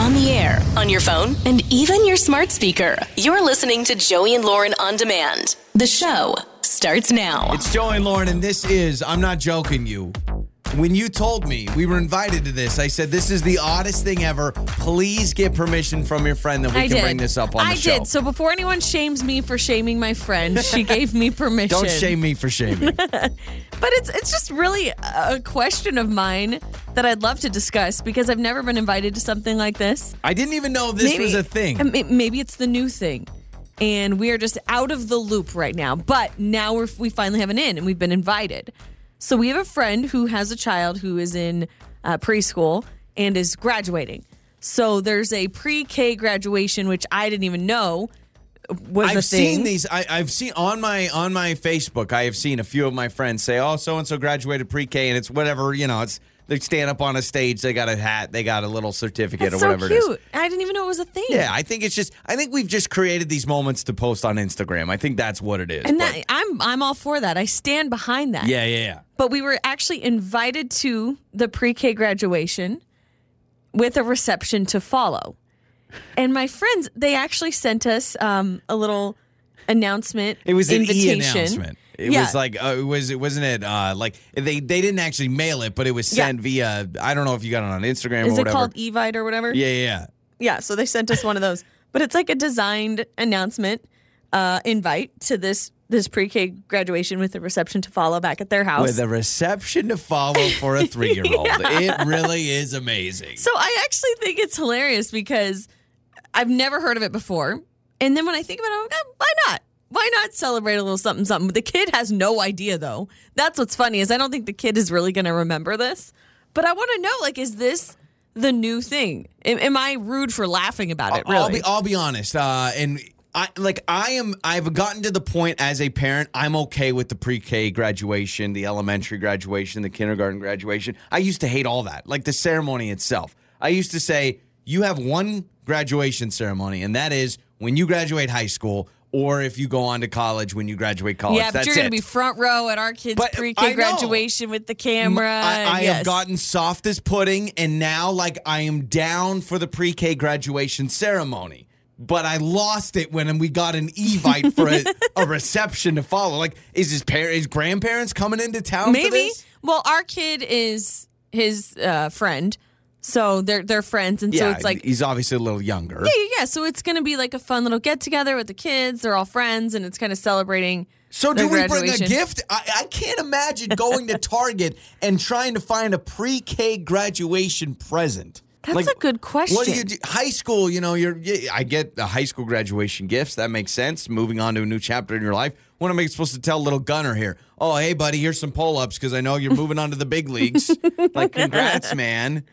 On the air, on your phone, and even your smart speaker. You're listening to Joey and Lauren on demand. The show starts now. It's Joey and Lauren, and this is, I'm not joking you. When you told me we were invited to this, I said, This is the oddest thing ever. Please get permission from your friend that we I can did. bring this up on I the show. I did. So before anyone shames me for shaming my friend, she gave me permission. Don't shame me for shaming. But it's it's just really a question of mine that I'd love to discuss because I've never been invited to something like this. I didn't even know this was a thing. Maybe it's the new thing. And we are just out of the loop right now. But now we're, we finally have an in and we've been invited. So we have a friend who has a child who is in uh, preschool and is graduating. So there's a pre K graduation, which I didn't even know was a I've seen these. I, I've seen on my on my Facebook. I have seen a few of my friends say, "Oh, so and so graduated pre-K, and it's whatever you know. It's they stand up on a stage, they got a hat, they got a little certificate That's or so whatever it is." cute. I didn't even know it was a thing. Yeah, I think it's just. I think we've just created these moments to post on Instagram. I think that's what it is. And that, I'm I'm all for that. I stand behind that. yeah, yeah, yeah. But we were actually invited to the pre-K graduation with a reception to follow. And my friends, they actually sent us um, a little announcement. It was an invitation. e announcement. It Yeah. was like uh, it was it wasn't it uh, like they they didn't actually mail it, but it was Yeah. sent via. I don't know if you got it on Instagram Is or it whatever. called Evite or whatever? yeah, yeah, yeah. Yeah, so they sent us one of those. But it's like a designed announcement uh, invite to this this pre-K graduation with a reception to follow back at their house. With a reception to follow for a three year old. It really is amazing. So I actually think it's hilarious because I've never heard of it before. And then when I think about it, I'm like, "Eh, why not? Why not celebrate a little something something? The kid has no idea though. That's what's funny is I don't think the kid is really going to remember this. But I want to know like is this the new thing? Am, am I rude for laughing about it? Really? I'll be I'll be honest. Uh, and I like I am I've gotten to the point as a parent, I'm okay with the pre-K graduation, the elementary graduation, the kindergarten graduation. I used to hate all that, like the ceremony itself. I used to say, you have one graduation ceremony, and that is when you graduate high school or if you go on to college when you graduate college. yeah, but you're going to be front row at our kids' But pre-K graduation with the camera. I, I yes. have gotten soft as pudding, and now like I am down for the pre-K graduation ceremony. But I lost it when we got an evite for a, a reception to follow. Like, is his parents, his grandparents coming into town? For Maybe. Well, our kid is his uh, friend, so they're they're friends, and so Yeah, it's like he's obviously a little younger. yeah, yeah, yeah. So it's gonna be like a fun little get together with the kids. They're all friends, and it's kind of celebrating. So do we bring a gift? I, I can't imagine going to Target and trying to find a pre-K graduation present. That's a good question. What do you do? High school, you know, you're. I get the high school graduation gifts. That makes sense. Moving on to a new chapter in your life. What am I supposed to tell little Gunner here? Oh, hey, buddy, here's some pull-ups because I know you're moving on to the big leagues. like, congrats, man.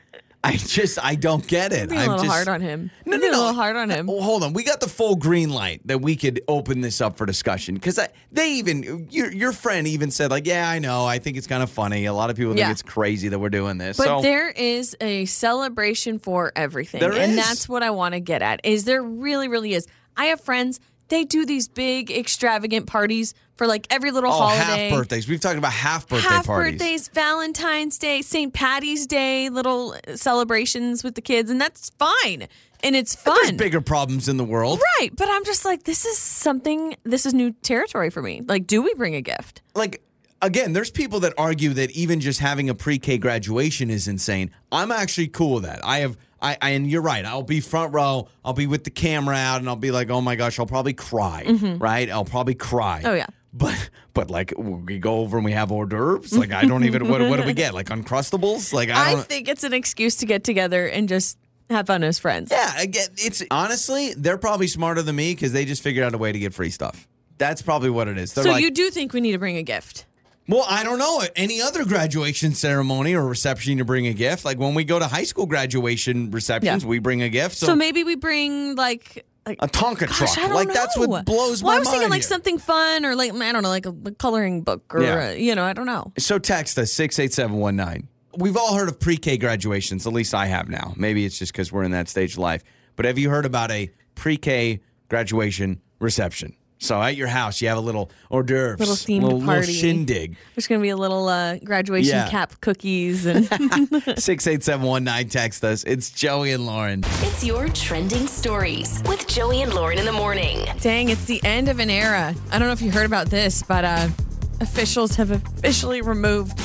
I just, I don't get it. Being a I'm little just, hard on him. No, no, no. A little hard on him. Well, hold on. We got the full green light that we could open this up for discussion because they even your your friend even said like, yeah, I know. I think it's kind of funny. A lot of people think it's crazy that we're doing this. But so there is a celebration for everything. There and is. that's what I want to get at. Is there really, really is. I have friends, they do these big extravagant parties for like every little oh, holiday. half birthdays. We've talked about half birthday parties. half parties. birthdays, Valentine's Day, St. Patty's Day, little celebrations with the kids, and that's fine. And it's fun. There's bigger problems in the world. Right. But I'm just like, this is something, this is new territory for me. Like, do we bring a gift? Like again, there's people that argue that even just having a pre-K graduation is insane. I'm actually cool with that. I have I, I and you're right. I'll be front row. I'll be with the camera out and I'll be like, "Oh my gosh, I'll probably cry." Right? I'll probably cry. Mm-hmm. Oh, yeah. But but like we go over and we have hors d'oeuvres. Like I don't even what what do we get? Like uncrustables? Like I I, think it's an excuse to get together and just have fun as friends. Yeah, again, it's honestly, they're probably smarter than me because they just figured out a way to get free stuff. That's probably what it is. They're So like, you do think we need to bring a gift? Well, I don't know. Any other graduation ceremony or reception, you bring a gift. Like when we go to high school graduation receptions, Yeah. we bring a gift. So, So, maybe we bring like. Like a Tonka Gosh, truck. Like know. that's what blows well, my mind. I was thinking like here. something fun or like I don't know, like a, a coloring book or Yeah. uh, you know, I don't know. So text us six eight seven one nine. We've all heard of pre-K graduations. At least I have now. Maybe it's just because we're in that stage of life. But have you heard about a pre-K graduation reception? So at your house, you have a little hors d'oeuvres, Little themed little, little shindig. There's going to be a little uh, graduation Yeah. cap cookies and Six eight seven one nine. Text us. It's Joey and Lauren. It's your trending stories with Joey and Lauren in the morning. dang, it's the end of an era. I don't know if you heard about this, but uh, officials have officially removed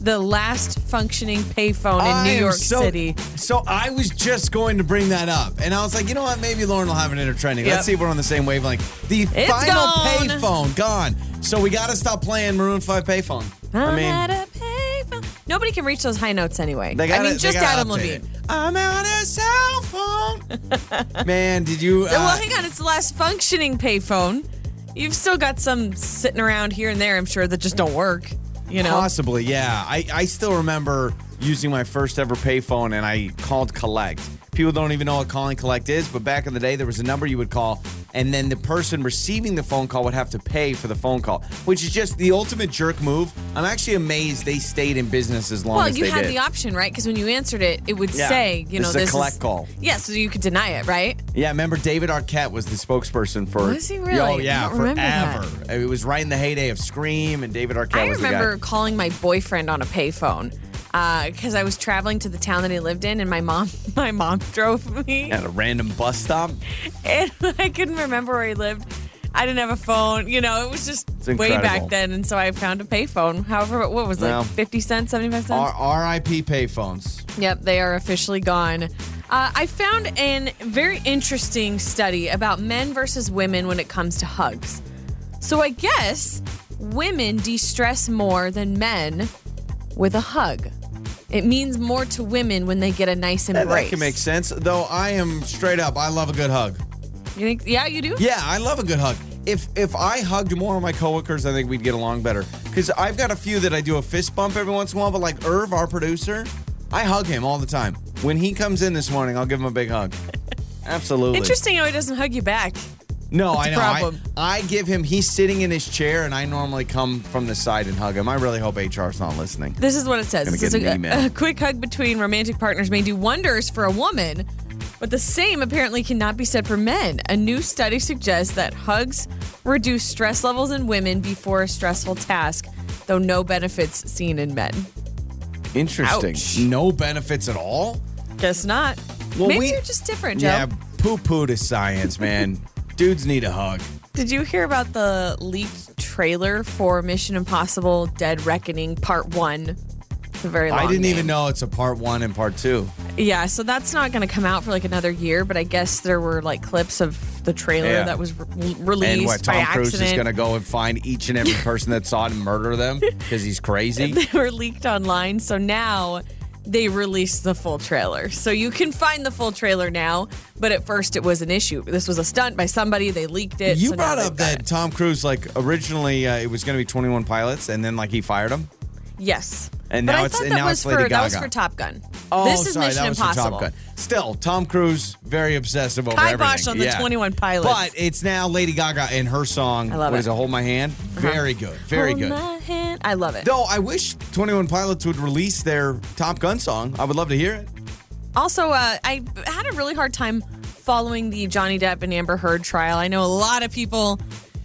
the last functioning payphone in I New York so- City. So I was just going to bring that up, and I was like, you know what? Maybe Lauren will have an trending. Yep. Let's see if we're on the same wavelength. The It's final payphone gone. So we got to stop playing Maroon Five payphone. I I'm mean, at a payphone. Nobody can reach those high notes anyway. they got I mean, just Adam Levine. I'm out of cell phone. Man, did you? Uh, well, hang on. It's the last functioning payphone. You've still got some sitting around here and there, I'm sure, that just don't work. You know? Possibly, yeah. I, I still remember using my first ever payphone and I called collect. People don't even know what calling collect is, but back in the day, there was a number you would call, and then the person receiving the phone call would have to pay for the phone call, which is just the ultimate jerk move. I'm actually amazed they stayed in business as long Well, as they did. Well, you had the option, right? Because when you answered it, it would Yeah. say, you This know, is a this collect is call. Yeah, so you could deny it, right? yeah, remember David Arquette was the spokesperson for. Was he really? Oh yeah, remember that. forever. It was right in the heyday of Scream, and David Arquette I was the guy. remember calling my boyfriend on a payphone because I was traveling to the town that he lived in, and my mom, my mom drove me, at a random bus stop. and I couldn't remember where he lived. I didn't have a phone, you know. It was just way back then, and so I found a payphone. However, what was it? Well, Fifty cents, seventy-five cents. R.I.P. payphones. Yep, they are officially gone. Uh, I found an very interesting study about men versus women when it comes to hugs. So I guess women de stress more than men with a hug. It means more to women when they get a nice embrace. that can make sense. Though I am straight up, I love a good hug. You think? Yeah, you do. Yeah, I love a good hug. If if I hugged more of my coworkers, I think we'd get along better. Because I've got a few that I do a fist bump every once in a while, but like Irv, our producer, I hug him all the time. When he comes in this morning, I'll give him a big hug. Absolutely. Interesting how he doesn't hug you back. No, That's I know. I, problem. I give him. He's sitting in his chair, and I normally come from the side and hug him. I really hope HR's not listening. This is what it says. Gonna It says get an a, a quick hug between romantic partners may do wonders for a woman, but the same apparently cannot be said for men. A new study suggests that hugs reduce stress levels in women before a stressful task, though no benefits seen in men. Interesting. Ouch. No benefits at all. Guess not. Well, Maybe we- you're just different, Joe. Yeah, poo poo to science, man. Dudes need a hug. Did you hear about the leaked trailer for Mission Impossible Dead Reckoning Part 1? It's a very long I didn't name. even know it's a part one and part two. Yeah, so that's not going to come out for like another year, but I guess there were like clips of the trailer Yeah. that was re- released And what by Tom Cruise is going to go and find each and every person that saw it and murder them because he's crazy. they were leaked online, so now they released the full trailer. So you can find the full trailer now, but at first it was an issue. This was a stunt by somebody, they leaked it. You so brought up that it. Tom Cruise, like originally uh, it was going to be 21 Pilots, and then like he fired him. Yes. And but now it's- and that now was it's Lady for that was Gaga. for Top Gun. Oh, this is sorry, Mission that was Impossible. For Top Gun. Still, Tom Cruise very obsessive over Kibosh everything. on the Yeah. 21 Pilots. But it's now Lady Gaga and her song. I love what it. is it? Hold my hand. Very good. Very Hold good. I love it. Though I wish 21 Pilots would release their Top Gun song. I would love to hear it. Also, uh, I had a really hard time following the Johnny Depp and Amber Heard trial. I know a lot of people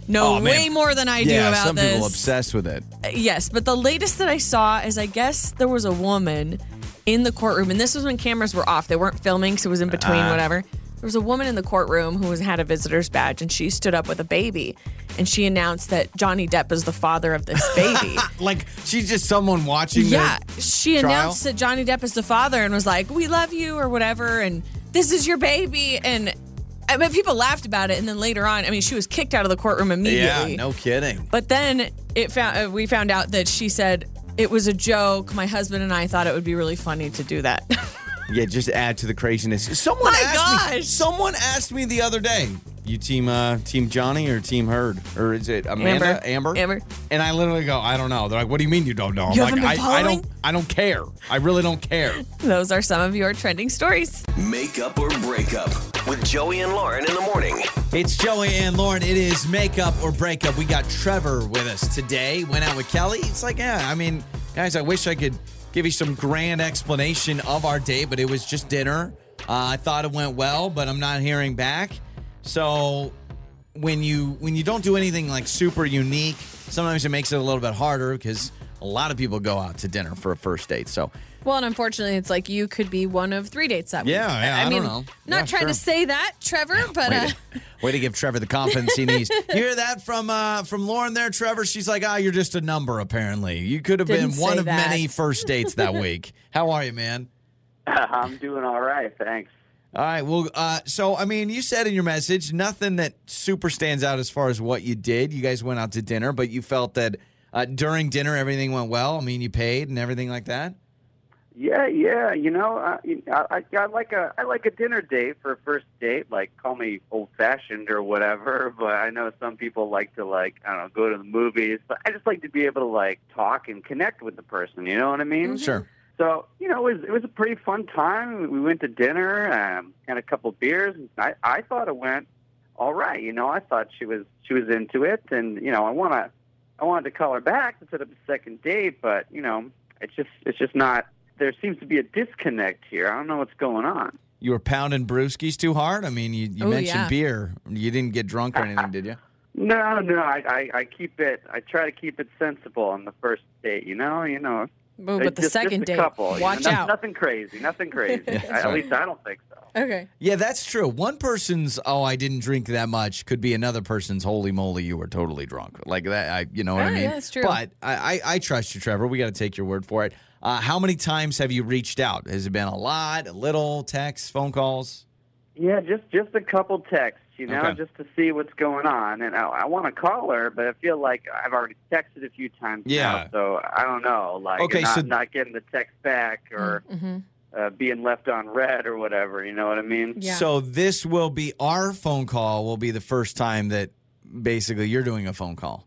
know Oh, way more than I do yeah, about some this. Some people obsessed with it. Yes, but the latest that I saw is I guess there was a woman in the courtroom, and this was when cameras were off. They weren't filming, so it was in between, Uh-huh. whatever. There was a woman in the courtroom who was had a visitor's badge, and she stood up with a baby, and she announced that Johnny Depp is the father of this baby. Like she's just someone watching. yeah, she trial? announced that Johnny Depp is the father, and was like, "We love you" or whatever, and this is your baby, and. I mean, people laughed about it, and then later on, I mean, she was kicked out of the courtroom immediately. Yeah, no kidding. But then it found uh, we found out that she said it was a joke. My husband and I thought it would be really funny to do that. Yeah, just add to the craziness. Someone My asked me. Someone asked me the other day. You team uh team Johnny or team Heard or is it Amanda Amber. Amber. And I literally go, I don't know. They're like, what do you mean you don't know? I'm You like, haven't been I, I don't I don't care. I really don't care. Those are some of your trending stories. Make up or break up with Joey and Lauren in the morning. It's Joey and Lauren. It is makeup or breakup. We got Trevor with us today. Went out with Kelly. It's like, yeah, I mean, guys, I wish I could give you some grand explanation of our date, but it was just dinner. Uh, I thought it went well, but I'm not hearing back. So when you when you don't do anything like super unique, sometimes it makes it a little bit harder because a lot of people go out to dinner for a first date. So Well, and unfortunately, it's like you could be one of three dates that Yeah, week. yeah, I don't mean, know. Not Yeah, trying sure. to say that, Trevor, but way, uh, to, way to give Trevor the confidence he needs. You hear that from uh, from Lauren there, Trevor? She's like, ah, you're just a number. Apparently, you could have been Didn't one say of that. many first dates that week. How are you, man? I'm doing all right, thanks. All right. Well, uh, so I mean, you said in your message nothing that super stands out as far as what you did. You guys went out to dinner, but you felt that uh, during dinner everything went well. I mean, you paid and everything like that. Yeah, yeah. You know, I, I, I like a I like a dinner date for a first date. Like, call me old fashioned or whatever. But I know some people like to like I don't know go to the movies. But I just like to be able to like talk and connect with the person. You know what I mean? Sure. So you know, it was it was a pretty fun time. We went to dinner, um, had a couple beers. And I I thought it went all right. You know, I thought she was she was into it, and you know, I wanna I wanted to call her back to set up a second date, but you know, it's just it's just not. There seems to be a disconnect here. I don't know what's going on. You were pounding brewskis too hard. I mean, you, you Oh, mentioned yeah. beer. You didn't get drunk or anything, did you? No, no, I, I I keep it. I try to keep it sensible on the first date. You know, you know. Oh, but the just, second just a date, couple, you know, watch nothing, out. Nothing crazy. Nothing crazy. I, at right. least I don't think so. Okay. Yeah, that's true. One person's oh, I didn't drink that much could be another person's holy moly, you were totally drunk. Like that, I you know what I Oh, mean. yeah, that's true. But I, I, I trust you, Trevor. We got to take your word for it. Uh, how many times have you reached out? Has it been a lot, a little, texts, phone calls? Yeah, just just a couple texts, you know, Okay. just to see what's going on. And I, I want to call her, but I feel like I've already texted a few times Yeah. now, so I don't know, like Okay, not, so- not getting the text back or Mm-hmm. uh, being left on read or whatever. You know what I mean? Yeah. So this will be our phone call. Will be the first time that basically you're doing a phone call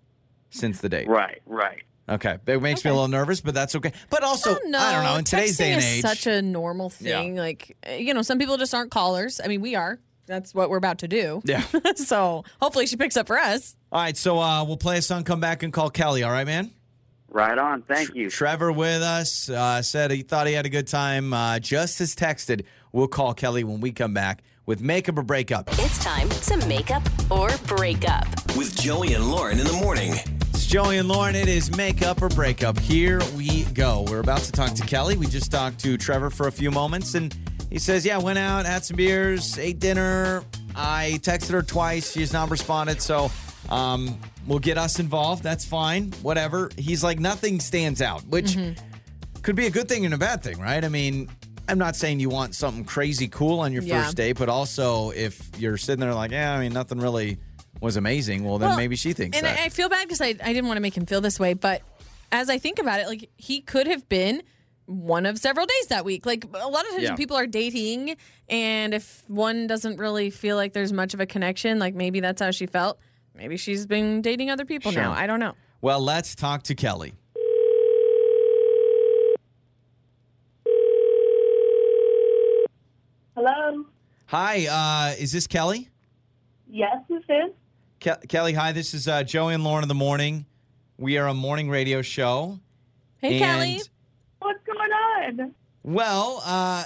since the date. Right, right. Okay, it makes me a little nervous, but that's okay. But also, Oh, no, I don't know. In today's day texting and is age, such a normal Yeah. thing. Like, uh, you know, some people just aren't callers. I mean, we are. That's what we're about to do. yeah. so hopefully she picks up for us. All right, so uh, we'll play a song, come back and call Kelly. All right, man. Right on. Thank you. Trevor with us uh, said he thought he had a good time. Uh, just as texted, we'll call Kelly when we come back with makeup or breakup. It's time to make up or break up. With Joey and Lauren in the morning. It's Joey and Lauren. It is makeup or breakup. Here we go. We're about to talk to Kelly. We just talked to Trevor for a few moments, and he says, "Yeah, went out, had some beers, ate dinner. I texted her twice. She's not responded, so um, we'll get us involved. That's fine. Whatever." He's like, "Nothing stands out," which could be a good thing and a bad thing, right? I mean. I'm not saying you want something crazy cool on your Yeah. first date, but also if you're sitting there like, yeah, I mean, nothing really was amazing, well, then Well, maybe she thinks And that. I, I feel bad because I, I didn't want to make him feel this way, but as I think about it, like he could have been one of several days that week. Like a lot of times Yeah. people are dating, and if one doesn't really feel like there's much of a connection, like maybe that's how she felt. Maybe she's been dating other people Sure. now. I don't know. Well, let's talk to Kelly. Hello. Hi, uh, is this Kelly? Yes, this is. Ke- Kelly, hi, this is uh, Joey and Lauren in the morning. We are a morning radio show. Hey, Kelly. And, What's going on? Well, uh,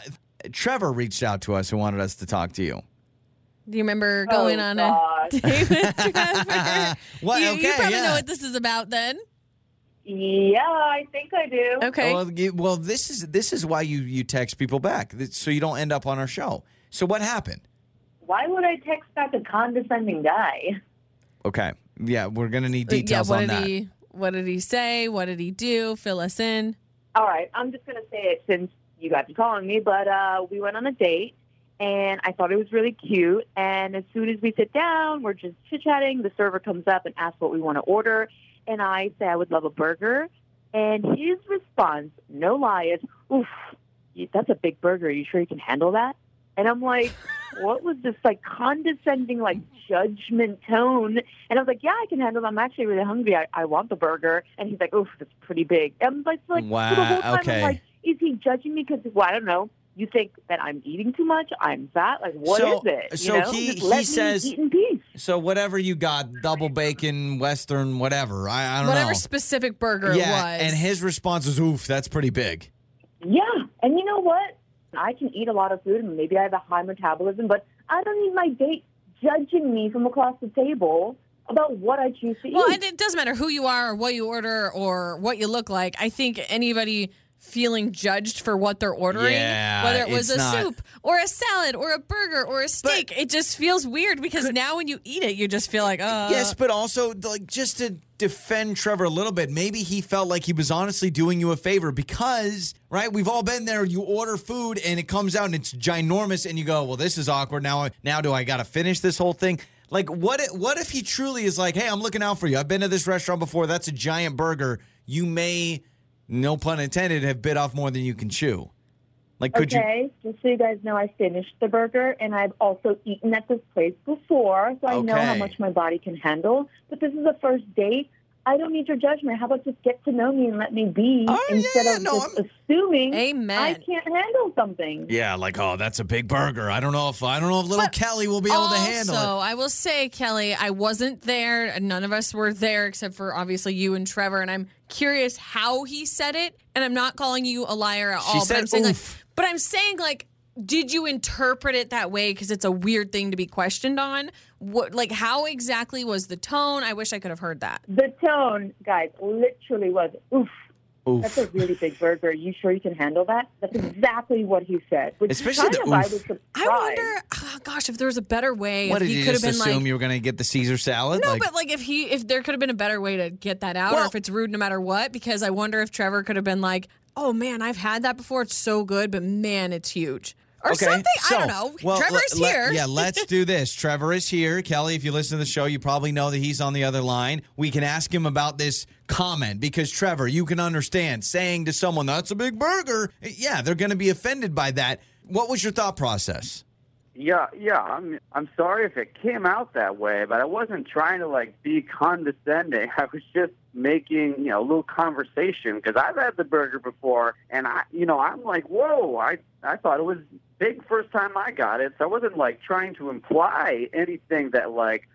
Trevor reached out to us and wanted us to talk to you. Do you remember going oh, on gosh. a date with Trevor? Well, you, okay, you probably yeah. know what this is about then. Yeah, I think I do. Okay. Well, you- well, this is this is why you you text people back th- so you don't end up on our show. So what happened? Why would I text back a condescending guy? Okay, yeah, we're gonna need Uh, details yeah, what on did that. he what did he say? What did he do? Fill us in. All right, I'm just gonna say it since you guys are calling me, but uh, we went on a date, and I thought it was really cute. And as soon as we sit down, we're just chit chatting. The server comes up and asks what we want to order, and I say I would love a burger. And his response, no lie, is, "Oof, that's a big burger. Are you sure you can handle that?" And I'm like, what was this like condescending, like judgment tone? And I was like, yeah, I can handle it. I'm actually really hungry. I, I want the burger. And he's like, oof, that's pretty big. And I'm like, like Wow, for the whole time, okay. I'm like, is he judging me because, well, I don't know. You think that I'm eating too much? I'm fat? Like, what is So- it? You so know? he- Just he says- eat in peace. So whatever you got, double bacon, western, whatever. I, I don't know. Whatever know. specific burger yeah, it was. and his response was, "Oof, that's pretty big." Yeah. And you know what? I can eat a lot of food and maybe I have a high metabolism, but I don't need my date judging me from across the table about what I choose to Well, eat. Well, and it doesn't matter who you are or what you order or what you look like. I think anybody feeling judged for what they're ordering, Yeah, whether it was a not- soup or a salad or a burger or a steak, it just feels weird because now when you eat it, you just feel like, uh, Yes, but also like just to defend Trevor a little bit, maybe he felt like he was honestly doing you a favor because, right? We've all been there. You order food and it comes out and it's ginormous, and you go, "Well, this is awkward." Now, now do I got to finish this whole thing? Like, what? If, what if he truly is like, "Hey, I'm looking out for you. I've been to this restaurant before. That's a giant burger. You may, no pun intended, have bit off more than you can chew." Like, could you? okay, just so you guys know, I finished the burger, and I've also eaten at this place before, so I know how much my body can handle. But this is a first date. I don't need your judgment. How about just get to know me and let me be Oh, instead yeah, of no, just I'm- assuming Amen. I can't handle something. Yeah, like, oh, that's a big burger. I don't know if I don't know if little But Kelly will be able to handle it. So I will say, Kelly, I wasn't there. None of us were there except for obviously you and Trevor. And I'm curious how he said it. And I'm not calling you a liar at She all. said but I'm saying, like, but I'm saying, like, did you interpret it that way? Because it's a weird thing to be questioned on. What, like, how exactly was the tone? I wish I could have heard that. The tone, guys, literally was oof. Oof. That's a really big burger. Are you sure you can handle that? That's exactly what he said. Which Especially kind the of I oof. was surprised. I wonder, oh, gosh, if there was a better way. What if did he you could have just been assume like, you were going to get the Caesar salad? No, Like- but like if he if there could have been a better way to get that out, or if it's rude no matter what, because I wonder if Trevor could have been like, "Oh man, I've had that before. It's so good, but man, it's huge." Or something. so, I don't know. well, Trevor's le- le- here. yeah, let's do this. Trevor is here. Kelly, if you listen to the show, you probably know that he's on the other line. We can ask him about this comment because Trevor, you can understand saying to someone that's a big burger. Yeah, they're going to be offended by that. What was your thought process? Yeah, yeah. I'm I'm sorry if it came out that way, but I wasn't trying to like be condescending. I was just making you know a little conversation because I've had the burger before, and I you know I'm like whoa I I thought it was big first time I got it, so I wasn't like trying to imply anything that like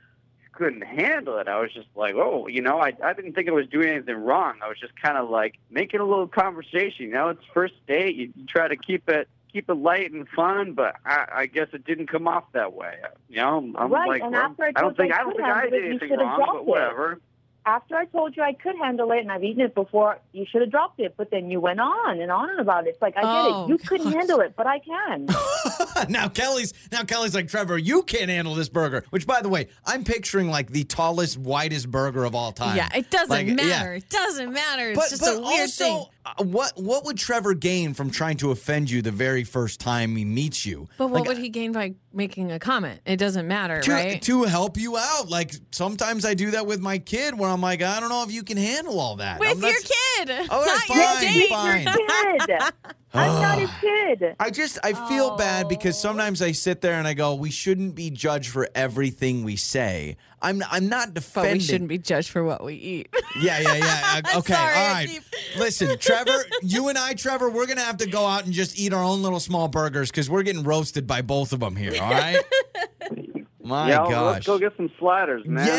couldn't handle it. I was just like, oh, you know, I, I didn't think I was doing anything wrong. I was just kind of like making a little conversation. You know, it's first date. You, you try to keep it keep it light and fun, but I, I guess it didn't come off that way. You know, I'm Right, like, well, I don't think I don't think I did anything wrong, but whatever. After I told you I could handle it and I've eaten it before, you should have dropped it. But then you went on and on and about it. It's like I get Oh, it. You couldn't gosh. handle it, but I can. now Kelly's now Kelly's like Trevor, you can't handle this burger. Which, by the way, I'm picturing like the tallest, widest burger of all time. yeah, it doesn't Like, yeah. matter. It doesn't matter. It's But, just but a weird also, thing. Uh, what what would Trevor gain from trying to offend you the very first time he meets you? But what Like, would he gain by making a comment? It doesn't matter, to, right? to help you out. Like sometimes I do that with my kid, where I'm like, I don't know if you can handle all that. With I'm not your s- kid, All right, not fine, your date. fine. kid. I'm not a ah. kid. I just I feel bad because sometimes I sit there and I go, we shouldn't be judged for everything we say. I'm I'm not But defending. we shouldn't be judged for what we eat. Yeah, yeah, yeah. Okay, Sorry, all I right. keep- Listen, Trevor, you and I, Trevor, we're gonna have to go out and just eat our own little small burgers because we're getting roasted by both of them here. All right. My yeah, gosh. let's go get some sliders, man. Yeah,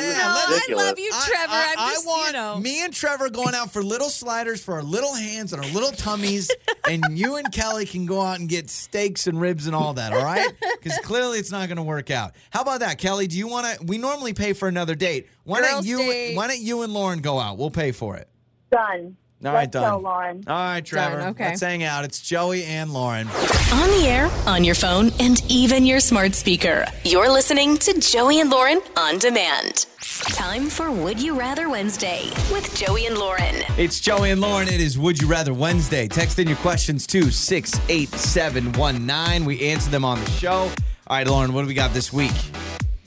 This is No, I love you, Trevor. I, I'm just, I want you know. me and Trevor going out for little sliders for our little hands and our little tummies, and you and Kelly can go out and get steaks and ribs and all that. All right? Because clearly it's not going to work out. How about that, Kelly? Do you want to? We normally pay for another date. Why don't you? date. Why don't you and Lauren go out? We'll pay for it. Done. All right, Let's done. go, Lauren. All right, Trevor. Done, okay. Let's hang out. It's Joey and Lauren. On the air, on your phone, and even your smart speaker. You're listening to Joey and Lauren on demand. Time for Would You Rather Wednesday with Joey and Lauren. It's Joey and Lauren. It is Would You Rather Wednesday. Text in your questions to 68719. We answer them on the show. All right, Lauren, what do we got this week?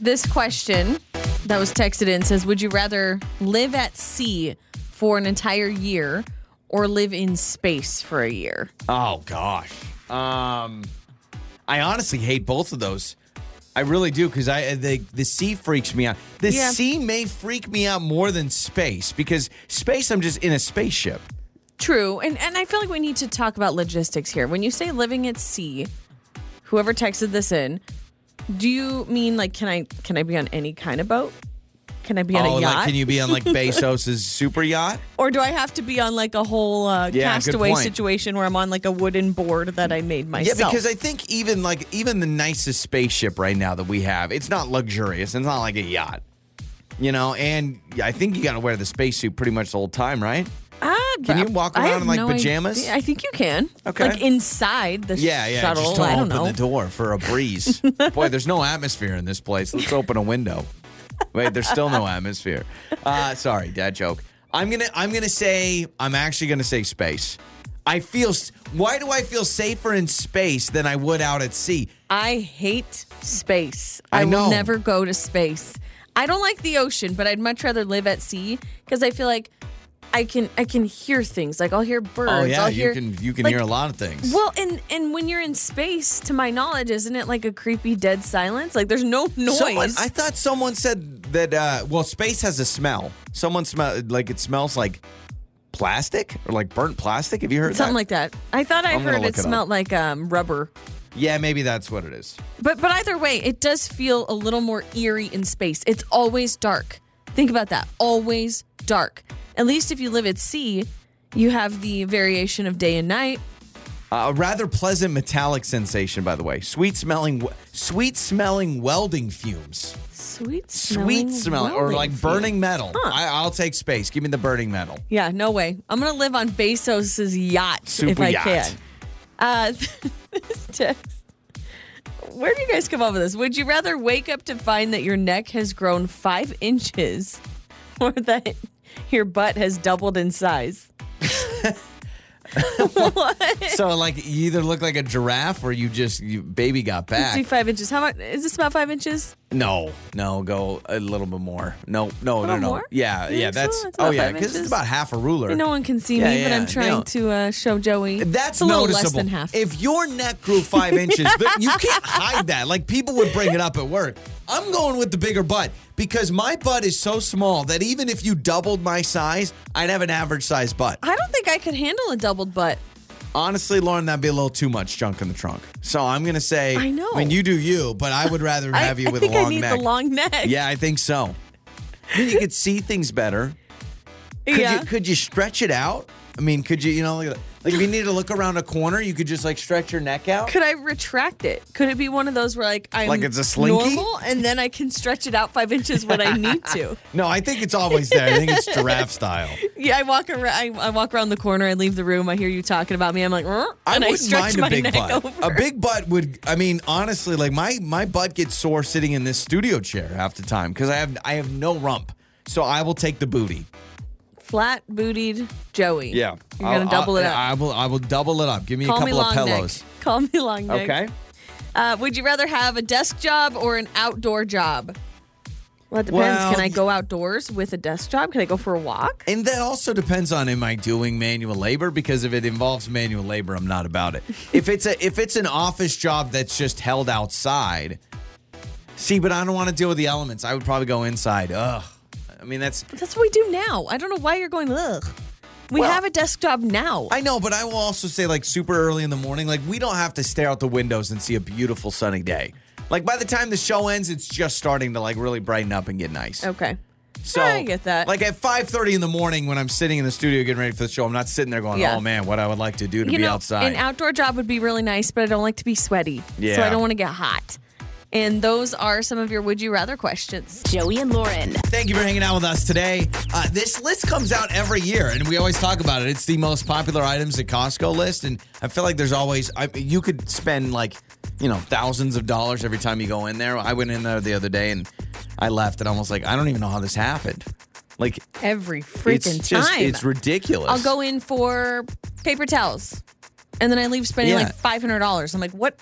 This question that was texted in says Would you rather live at sea for an entire year or live in space for a year? Oh gosh. Um I honestly hate both of those. I really do because I the the sea freaks me out. The Yeah. sea may freak me out more than space because space I'm just in a spaceship. True. And and I feel like we need to talk about logistics here. When you say living at sea, whoever texted this in, do you mean like can I can I be on any kind of boat? Can I be on oh, a yacht? like can you be on like Bezos's super yacht? or do I have to be on like a whole uh, Yeah, castaway situation where I'm on like a wooden board that I made myself? Yeah, because I think even like even the nicest spaceship right now that we have, it's not luxurious. It's not like a yacht. You know, and I think you got to wear the spacesuit pretty much the whole time, right? Ah, Can you walk around in, like, no pajamas? idea. I think you can. Okay. Like inside the Yeah, yeah. shuttle. Just don't I don't open know. the door for a breeze. Boy, there's no atmosphere in this place. Let's open a window. Wait, there's still no atmosphere. Uh, sorry, dad joke. I'm gonna I'm gonna say I'm actually gonna say space. I feel why do I feel safer in space than I would out at sea? I hate space. I I, will never go to space. I don't like the ocean, but I'd much rather live at sea because I feel like I can I can hear things. Like I'll hear birds. Oh yeah, I'll you hear, can you can like, hear a lot of things. Well, and and when you're in space, to my knowledge, isn't it like a creepy dead silence? Like there's no noise. Someone, I thought someone said that. Uh, well, space has a smell. Someone smell like it smells like plastic or like burnt plastic. Have you heard Something that? like that. I thought I I'm heard it it smelled like um, rubber. yeah, maybe that's what it is. But but either way, it does feel a little more eerie in space. It's always dark. Think about that. Always dark. At least if you live at sea, you have the variation of day and night. Uh, a rather pleasant metallic sensation, by the way. Sweet smelling, sweet smelling welding fumes. Sweet smelling, Sweet smelling, or like fumes. burning metal. Huh. I, I'll take space. Give me the burning metal. Yeah, no way. I'm gonna live on Bezos's yacht if I yacht. can. Uh, this text. Where do you guys come up with this? Would you rather wake up to find that your neck has grown five inches, or that your butt has doubled in size? what? So, like, you either look like a giraffe or you just you baby got Let's see, back. five inches. How much? Is this about five inches? No, no, go a little bit more. No, no, no, no. more? Yeah, You yeah. think so? That's That's oh about yeah, five because it's inches? about half a ruler. No one can see Yeah, me, but I'm trying to uh, show Joey. That's it's a little noticeable. less than half. If your neck grew five inches, th- you can't hide that. Like people would bring it up at work. I'm going with the bigger butt because my butt is so small that even if you doubled my size, I'd have an average size butt. I don't think I could handle a doubled butt. Honestly, Lauren, that'd be a little too much junk in the trunk. So I'm gonna say, I know. I mean, you do you, but I would rather I, have you I with think a long I need neck. the long neck. yeah, I think so. I mean, you could see things better. Could yeah. you could you stretch it out? I mean, could you you know like, if you need to look around a corner, you could just like stretch your neck out. Could I retract it? Could it be one of those where like I'm Like it's a slinky? normal and then I can stretch it out five inches when I need to? No, I think it's always there. I think it's giraffe style. Yeah, I walk around. I, I walk around the corner. I leave the room. I hear you talking about me. I'm like, I and I, wouldn't stretch mind my a big neck butt. over. A big butt would. I mean, honestly, like my my butt gets sore sitting in this studio chair half the time because I have I have no rump. So I will take the booty. Flat bootied Joey. Yeah, you're gonna I'll- double I'll- it up. I will. I will double it up. Give me Call a me couple long of pillows. neck. Call me long neck. Okay. Uh, would you rather have a desk job or an outdoor job? Well, it depends. Well, Can I go outdoors with a desk job? Can I go for a walk? And that also depends on am I doing manual labor because if it involves manual labor, I'm not about it. if it's a if it's an office job that's just held outside, see, but I don't want to deal with the elements. I would probably go inside. Ugh. I mean that's That's what we do now. I don't know why you're going. Ugh. We Well, have a desk job now. I know, but I will also say like super early in the morning, like we don't have to stare out the windows and see a beautiful sunny day. Like by the time the show ends, it's just starting to like really brighten up and get nice. okay. So I get that. Like at 5:30 in the morning when I'm sitting in the studio getting ready for the show, I'm not sitting there going, Yeah. "Oh man, what I would like to do to you be know, outside." an outdoor job would be really nice, but I don't like to be sweaty. So Yeah. I don't want to get hot. And those are some of your would you rather questions. Joey and Lauren. Thank you for hanging out with us today. Uh, this list comes out every year, and we always talk about it. It's the most popular items at Costco list, and I feel like there's always I, you could spend like you know thousands of dollars every time you go in there. I went in there the other day and I left, and I was like, I don't even know how this happened. Like Every freaking it's just time. it's ridiculous. I'll go in for paper towels. And then I leave spending Yeah. like five hundred dollars. I'm like, what?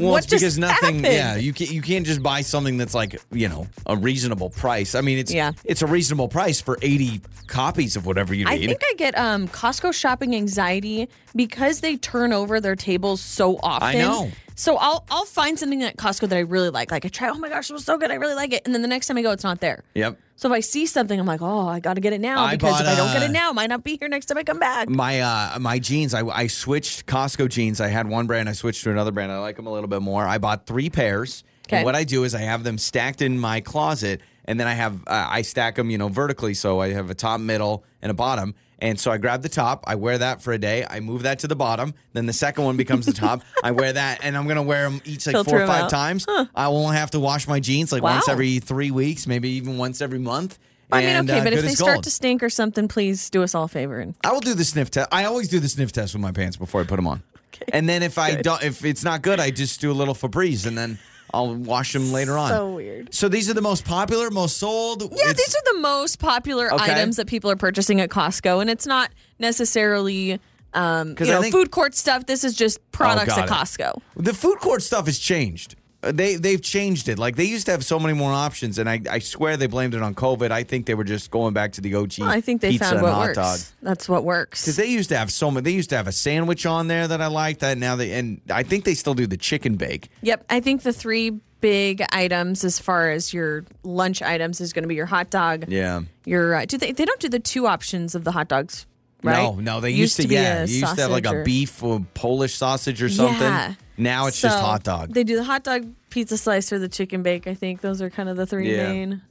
Well, what it's because nothing. happened? Yeah, you can't. You can't just buy something that's like you know a reasonable price. I mean, it's Yeah. it's a reasonable price for eighty copies of whatever you need. I think I get um, Costco shopping anxiety because they turn over their tables so often. I know. So I'll I'll find something at Costco that I really like. Like I try, oh my gosh, it was so good, I really like it. And then the next time I go, it's not there. yep. So if I see something, I'm like, oh, I got to get it now I because if I don't get uh, it now, it might not be here next time I come back. My uh my jeans. I I switched Costco jeans. I had one brand. I switched to another brand. I like them a little bit more. I bought three pairs. Okay. And what I do is I have them stacked in my closet, and then I have uh, I stack them, you know, vertically. So I have a top, middle, and a bottom. And so I grab the top, I wear that for a day, I move that to the bottom, then the second one becomes the top. I wear that, and I'm gonna wear them each like Filter four or five out. times. I won't have to wash my jeans like once every three weeks, maybe even once every month. I mean, And, okay, uh, but if they start gold. to stink or something, please do us all a favor and I will do the sniff test. I always do the sniff test with my pants before I put them on. And then if I don't, if it's not good, I just do a little Febreze and then I'll wash them later on. So weird. So these are the most popular, most sold. Yeah, It's- these are the most popular Okay. items that people are purchasing at Costco, and it's not necessarily um, 'Cause you I know think- food court stuff. This is just products got at it. Costco. the food court stuff has changed. They they've changed it. Like they used to have so many more options, and I, I swear they blamed it on COVID. I think they were just going back to the OG. Well, I think they pizza found what hot works. dog. That's what works. Because they used to have so many. They used to have a sandwich on there that I liked. That now they and I think they still do the chicken bake. Yep, I think the three big items as far as your lunch items is going to be your hot dog. Yeah. Your uh, do they they don't do the two options of the hot dogs, right? No, no, they used, to, be yeah, you used to have like sausage a beef or Polish sausage or something. Yeah. Now it's just hot dog. They do the hot dog, pizza slice, or the chicken bake. I think those are kind of the three Yeah. main.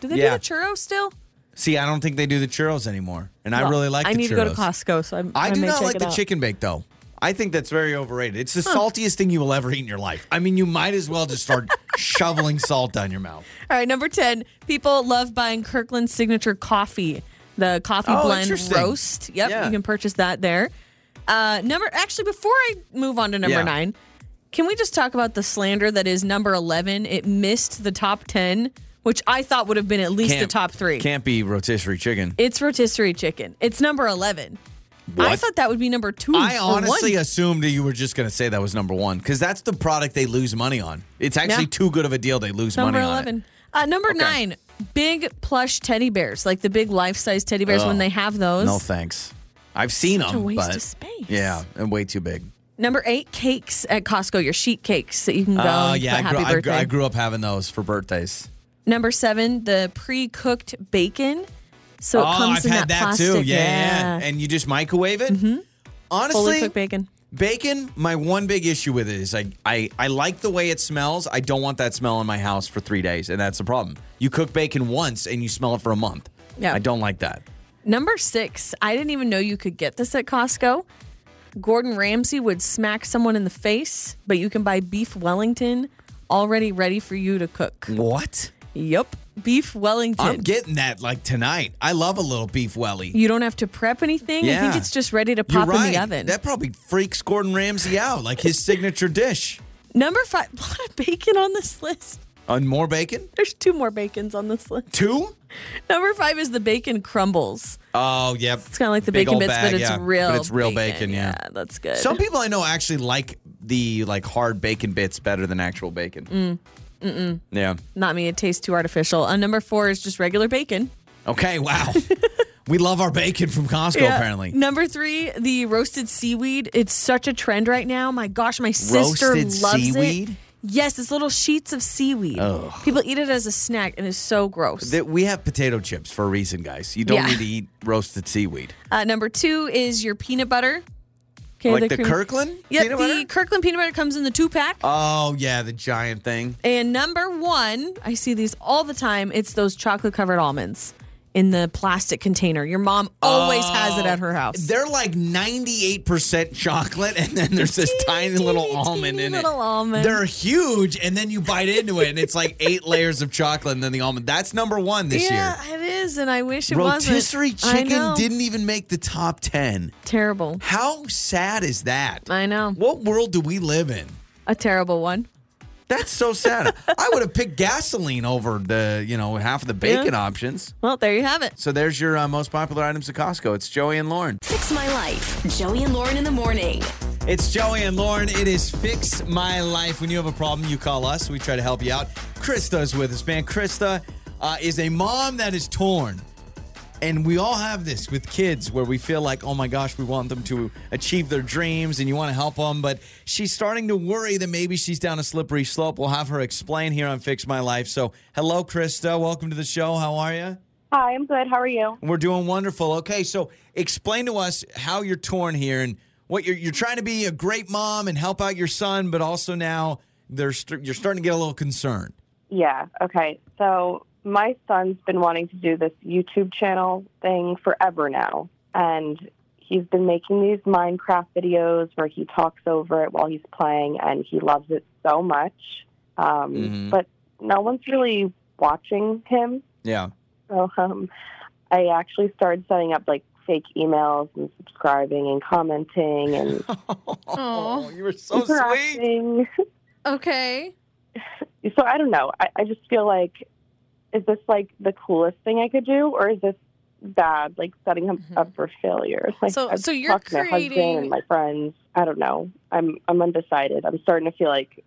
Do they Yeah. do the churros still? See, I don't think they do the churros anymore, and I really like. I the need churros. to go to Costco, so I'm, I I do not like the out. chicken bake though. I think that's very overrated. It's the saltiest thing you will ever eat in your life. I mean, you might as well just start shoveling salt down your mouth. All right, number 10. People love buying Kirkland's signature coffee, the coffee Oh, blend roast. Yep, Yeah. you can purchase that there. Uh, number actually before I move on to number Yeah. 9, can we just talk about the slander that is number 11? It missed the top 10, which I thought would have been at least the Can't- top 3. Can't be rotisserie chicken. It's rotisserie chicken. It's number 11. I thought that would be number 2 I honestly one. assumed that you were just going to say that was number one because that's the product they lose money on. It's actually Yeah. too good of a deal. They lose Number money on 11. it. Uh, number Okay. 9, big plush teddy bears, like the big life-size teddy bears when they have those. No thanks. I've seen Such a them, waste but of space. yeah, and way too big. Number eight, cakes at Costco, your sheet cakes that you can go. Oh and yeah, I grew, happy I, grew. I grew up having those for birthdays. Number seven, the pre-cooked bacon. So it oh, comes I've in had that, that, plastic. too. Yeah, yeah, and you just microwave it. Mm-hmm. fully cooked bacon. Bacon. My one big issue with it is I, I I like the way it smells. I don't want that smell in my house for three days, and that's the problem. You cook bacon once and you smell it for a month. Yeah. I don't like that. Number six, I didn't even know you could get this at Costco. Gordon Ramsay would smack someone in the face, but you can buy beef Wellington already ready for you to cook. What? Yup, beef Wellington. I'm getting that like tonight. I love a little beef welly. you don't have to prep anything. I think Yeah. it's just ready to pop right. in the oven. That probably freaks Gordon Ramsay out, like his signature dish. Number five, a lot of bacon on this list. On more bacon? There's two more bacons on this list. Two? Number five is the bacon crumbles. Oh, yep. It's kind of like the Big bacon bits, bag, but it's yeah. real. But it's real bacon, yeah. that's good. Some people I know actually like the like hard bacon bits better than actual bacon. Mm. Mm-mm. Yeah. Not me. It tastes too artificial. Uh, number four is just regular bacon. Okay. Wow. we love our bacon from Costco. Yeah. Apparently. Number three, the roasted seaweed. It's such a trend right now. My gosh, my sister Roasted loves seaweed? it. Yes, it's little sheets of seaweed. People eat it as a snack, and it's so gross. We have potato chips for a reason, guys. You don't Yeah. need to eat roasted seaweed. Uh, number two is your peanut butter. Okay, like the, cream- Kirkland Yep, peanut the butter? Kirkland peanut butter comes in the two pack. Oh yeah, the giant thing. And number one, I see these all the time. It's those chocolate covered almonds in the plastic container. Your mom always has it at her uh, house. They're like 98% chocolate, and then there's this tiny, Teeny, little teeny, almond teeny in it. little almond. They're huge, and then you bite into it, and it's like eight layers of chocolate, and then the almond. That's number one this yeah, year. Yeah, it is, and I wish it Rotisserie wasn't. I chicken didn't even make the top 10. terrible. How sad is that? I know What world do we live in? a terrible one. That's so sad. I would have picked gasoline over the, you know, half of the bacon Yeah. options. Well, there you have it. So there's your uh, most popular items at Costco. It's Joey and Lauren. Fix My Life. Joey and Lauren in the morning. It's Joey and Lauren. It is Fix My Life. When you have a problem, you call us. We try to help you out. Krista's with us, man. Krista uh, is a mom that is torn. And we all have this with kids where we feel like, oh my gosh, we want them to achieve their dreams and you want to help them. But she's starting to worry that maybe she's down a slippery slope. We'll have her explain here on Fix My Life. So, hello, Krista. Welcome to the show. How are you? Hi, I'm good. How are you? We're doing wonderful. Okay, so explain to us how you're torn here and what you're you're trying to be a great mom and help out your son, but also now there's you're starting to get a little concerned. Yeah. Okay. So my son's been wanting to do this YouTube channel thing forever now. And he's been making these Minecraft videos where he talks over it while he's playing, and he loves it so much. Um, Mhm. But no one's really watching him. Yeah. So um, I actually started setting up like fake emails and subscribing and commenting and Oh, you were so sweet. Okay. So I don't know. I, I just feel like, is this like the coolest thing I could do, or is this bad, like setting him mm-hmm. up for failure? Like, So- I've so you're talked to my husband creating- and my friends. I don't know. I'm I'm undecided. I'm starting to feel like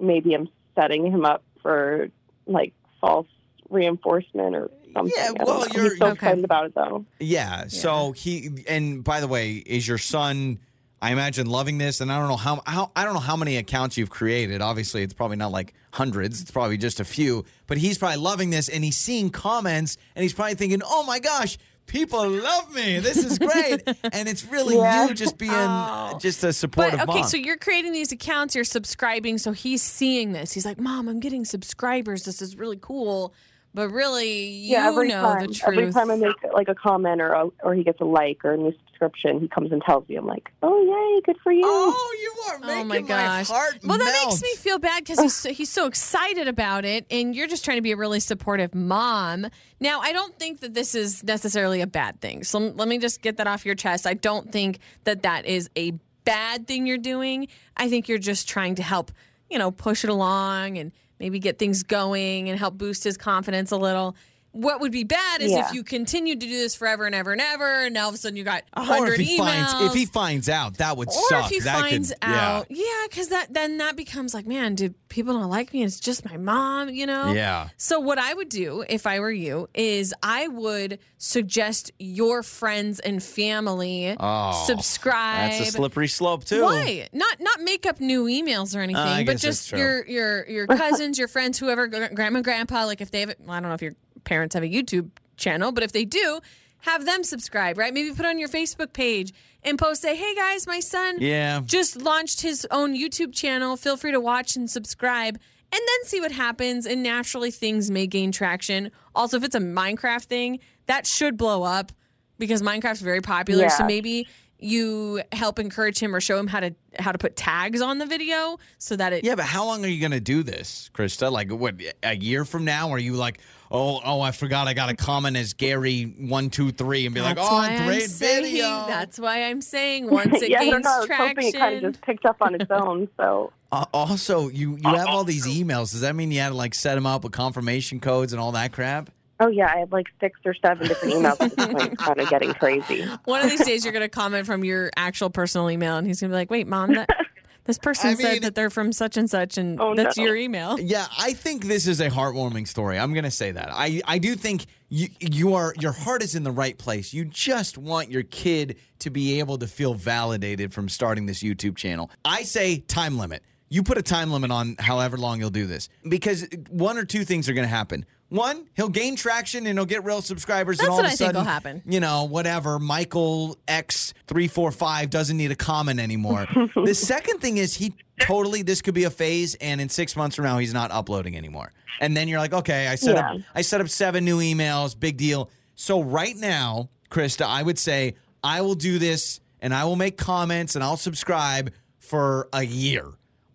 maybe I'm setting him up for like false reinforcement or something. Yeah, well, you're- He's so Okay. excited about it though. Yeah. So he and by the way, is your son? I imagine loving this, and I don't know how, how I don't know how many accounts you've created. Obviously, it's probably not like hundreds; it's probably just a few. But he's probably loving this, and he's seeing comments, and he's probably thinking, "Oh my gosh, people love me! This is great!" and it's really Yeah. you just being Oh. just a supportive But okay, mom. so you're creating these accounts, you're subscribing, so he's seeing this. He's like, "Mom, I'm getting subscribers. This is really cool." But really, you yeah, every know time, the truth. every time I make like a comment or a, or he gets a like or a new subscription, he comes and tells me. I'm like, oh yay, good for you. oh, you are oh making Oh my gosh! heart well, that makes me feel bad because he's so, he's so excited about it, and you're just trying to be a really supportive mom. Now, I don't think that this is necessarily a bad thing. So let me just get that off your chest. I don't think that that is a bad thing you're doing. I think you're just trying to help, you know, push it along and maybe get things going and help boost his confidence a little. What would be bad is Yeah. if you continued to do this forever and ever and ever, and all of a sudden you got a Or hundred emails finds if he finds out, that would or suck. if he that finds could, yeah. out, yeah, because that then that becomes like, man, do people don't like me? It's just my mom, you know. Yeah. So what I would do if I were you is I would suggest your friends and family Oh, subscribe. That's a slippery slope too. Why not? Not make up new emails or anything, Uh, but just your your your cousins, your friends, whoever, gr- grandma, grandpa. Like if they have, well, I don't know if your parents have a YouTube channel, but if they do, have them subscribe. Right? Maybe put on your Facebook page and post, say, "Hey guys, my son Yeah. just launched his own YouTube channel. Feel free to watch and subscribe." And then see what happens, and naturally things may gain traction. Also, if it's a Minecraft thing, that should blow up because Minecraft's very popular. So maybe you help encourage him or show him how to how to put tags on the video so that it Yeah, but how long are you going to do this, Krista? Like, what, a year from now? Are you like, oh, oh, I forgot I got a comment as Gary123 and be like, oh, why I'm great saying- video. That's why I'm saying once it yeah, I don't know. I was hoping traction. it kind of just picked up on its own. So Uh, also, you, you have all these emails. Does that mean you had to like set them up with confirmation codes and all that crap? Oh yeah, I have like six or seven different emails at this point. It's kind of getting crazy. One of these days, you're going to comment from your actual personal email, and he's going to be like, "Wait, mom, that this person I mean- said that they're from such and such, and Oh, that's no. your email." Yeah, I think this is a heartwarming story. I'm going to say that. I, I do think you, you are your heart is in the right place. You just want your kid to be able to feel validated from starting this YouTube channel. I say time limit. You put a time limit on however long you'll do this because one or two things are going to happen. One, he'll gain traction and he'll get real subscribers. That's and all what of a I think sudden, will happen. You know, whatever. Michael X three four five doesn't need a comment anymore. the second thing is he totally this could be a phase, and in six months from now he's not uploading anymore. And then you're like, okay, I set up I set up seven new emails, big deal. So right now, Krista, I would say I will do this and I will make comments and I'll subscribe for a year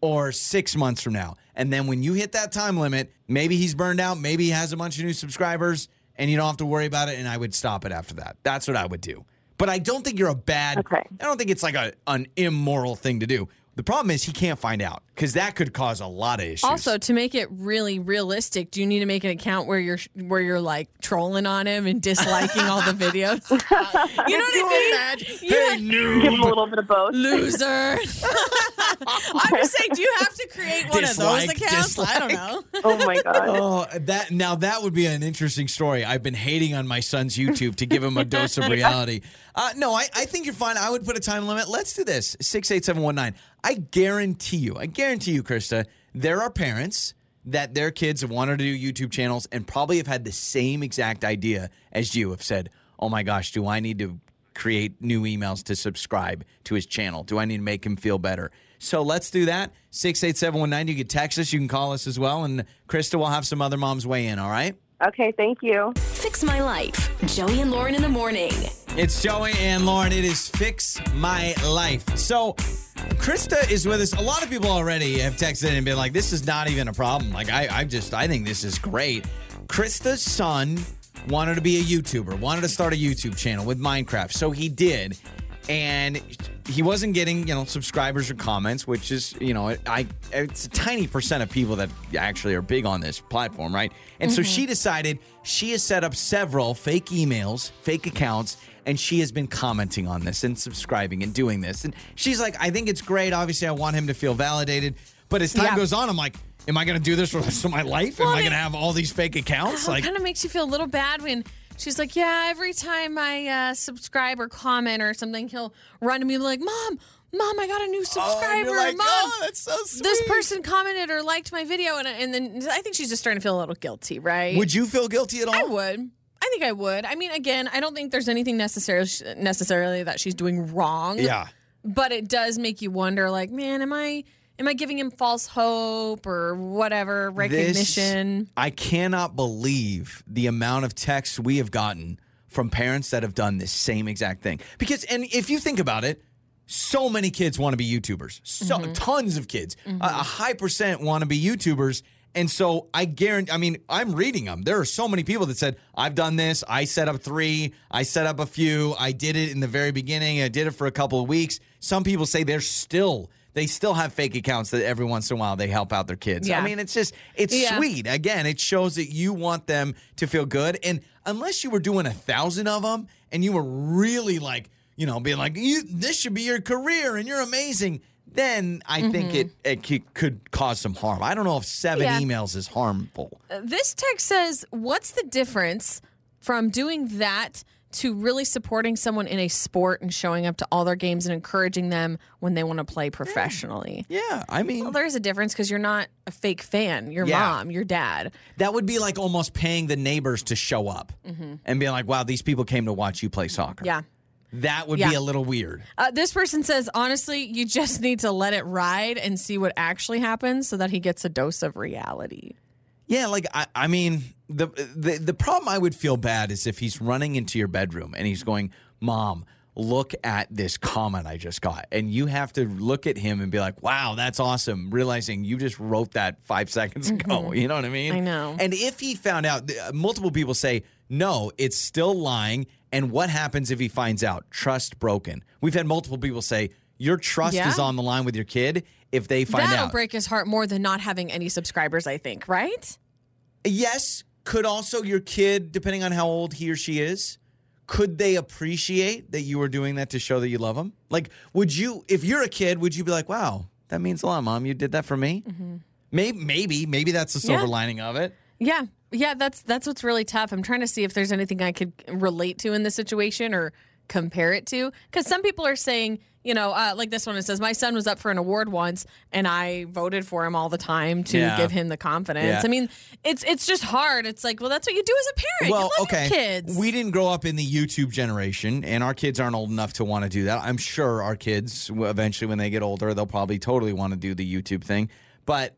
or six months from now. And then when you hit that time limit, maybe he's burned out, maybe he has a bunch of new subscribers, and you don't have to worry about it. And I would stop it after that. That's what I would do. But I don't think you're a bad. Okay. I don't think it's like a an immoral thing to do. The problem is he can't find out because that could cause a lot of issues. Also, to make it really realistic, do you need to make an account where you're where you're like trolling on him and disliking all the videos? you know what I mean? You hey, have- noob. Give him a little bit of both. loser. I'm just saying, do you have to create one Dislike, of those accounts? I don't know. Oh my god. Oh, that now that would be an interesting story. I've been hating on my son's YouTube to give him a dose of reality. Uh, no, I, I think you're fine. I would put a time limit. Let's do this. Six eight seven one nine. I guarantee you, I guarantee you, Krista, there are parents that their kids have wanted to do YouTube channels and probably have had the same exact idea as you have said, Oh my gosh, do I need to create new emails to subscribe to his channel? Do I need to make him feel better? So let's do that. 68719. You can text us, you can call us as well. And Krista will have some other moms weigh in, all right? Okay, thank you. Fix My Life. Joey and Lauren in the morning. It's Joey and Lauren. It is Fix My Life. So, Krista is with us. A lot of people already have texted and been like, this is not even a problem. Like, I, I just, I think this is great. Krista's son wanted to be a YouTuber, wanted to start a YouTube channel with Minecraft. So he did. And he wasn't getting, you know, subscribers or comments, which is, you know, I it's a tiny percent of people that actually are big on this platform, right? And so mm-hmm. she decided she has set up several fake emails, fake accounts, and she has been commenting on this and subscribing and doing this. And she's like, I think it's great. Obviously, I want him to feel validated. But as time Yeah. goes on, I'm like, am I going to do this for the rest of my life? am Well, I I going to have all these fake accounts? Oh, Like, it kind of makes you feel a little bad when she's like, "Yeah, every time I uh, subscribe or comment or something, he'll run to me and be like, Mom, Mom, I got a new oh, subscriber. you're like, Mom, oh, that's so sweet. this person commented or liked my video, and, and then I think she's just starting to feel a little guilty, right? Would you feel guilty at all? I would. I think I would. I mean, again, I don't think there's anything necessarily necessarily that she's doing wrong. Yeah. but it does make you wonder like man am i am i giving him false hope or whatever recognition This, I cannot believe the amount of texts we have gotten from parents that have done this same exact thing. Because, and if you think about it, so many kids want to be YouTubers. So Mm-hmm. tons of kids. A, a high percent want to be YouTubers. And so I guarantee, I mean, I'm reading them. There are so many people that said, I've done this. I set up three. I set up a few. I did it in the very beginning. I did it for a couple of weeks. Some people say they're still, they still have fake accounts that every once in a while they help out their kids. Yeah. I mean, it's just, it's Yeah. sweet. Again, it shows that you want them to feel good. And unless you were doing a thousand of them and you were really like, you know, being like, you, this should be your career and you're amazing, then I think it, it could cause some harm. I don't know if seven Yeah. emails is harmful. Uh, this text says what's the difference from doing that to really supporting someone in a sport and showing up to all their games and encouraging them when they want to play professionally Yeah, I mean, well there's a difference because you're not a fake fan your Yeah. mom your dad that would be like almost paying the neighbors to show up and being like, wow, these people came to watch you play soccer. Mm-hmm. yeah That would be a little weird. Uh, this person says, honestly, you just need to let it ride and see what actually happens so that he gets a dose of reality. Yeah, like I, I mean, the, the the problem I would feel bad is if he's running into your bedroom and he's going, "Mom, look at this comment I just got," and you have to look at him and be like, "Wow, that's awesome!" Realizing you just wrote that five seconds ago. You know what I mean? Mm-hmm. I know. And if he found out, multiple people say, "No, it's still lying." And what happens if he finds out? Trust broken. We've had multiple people say, "Your trust Yeah. is on the line with your kid." If they find That'll out, break his heart more than not having any subscribers, I think, right? Yes. Could also your kid, depending on how old he or she is, could they appreciate that you were doing that to show that you love them? Like, would you, if you're a kid, would you be like, wow, that means a lot, mom. You did that for me? Maybe, maybe, maybe that's the silver Mm-hmm. Yeah. lining of it. Yeah. Yeah, that's that's what's really tough. I'm trying to see if there's anything I could relate to in this situation or compare it to. Because some people are saying, you know, uh, like this one, it says, My son was up for an award once and I voted for him all the time to Yeah. give him the confidence. Yeah. I mean, it's it's just hard. It's like, well, that's what you do as a parent. Well, okay. kids. We didn't grow up in the YouTube generation, and our kids aren't old enough to want to do that. I'm sure our kids, eventually, when they get older, they'll probably totally want to do the YouTube thing. But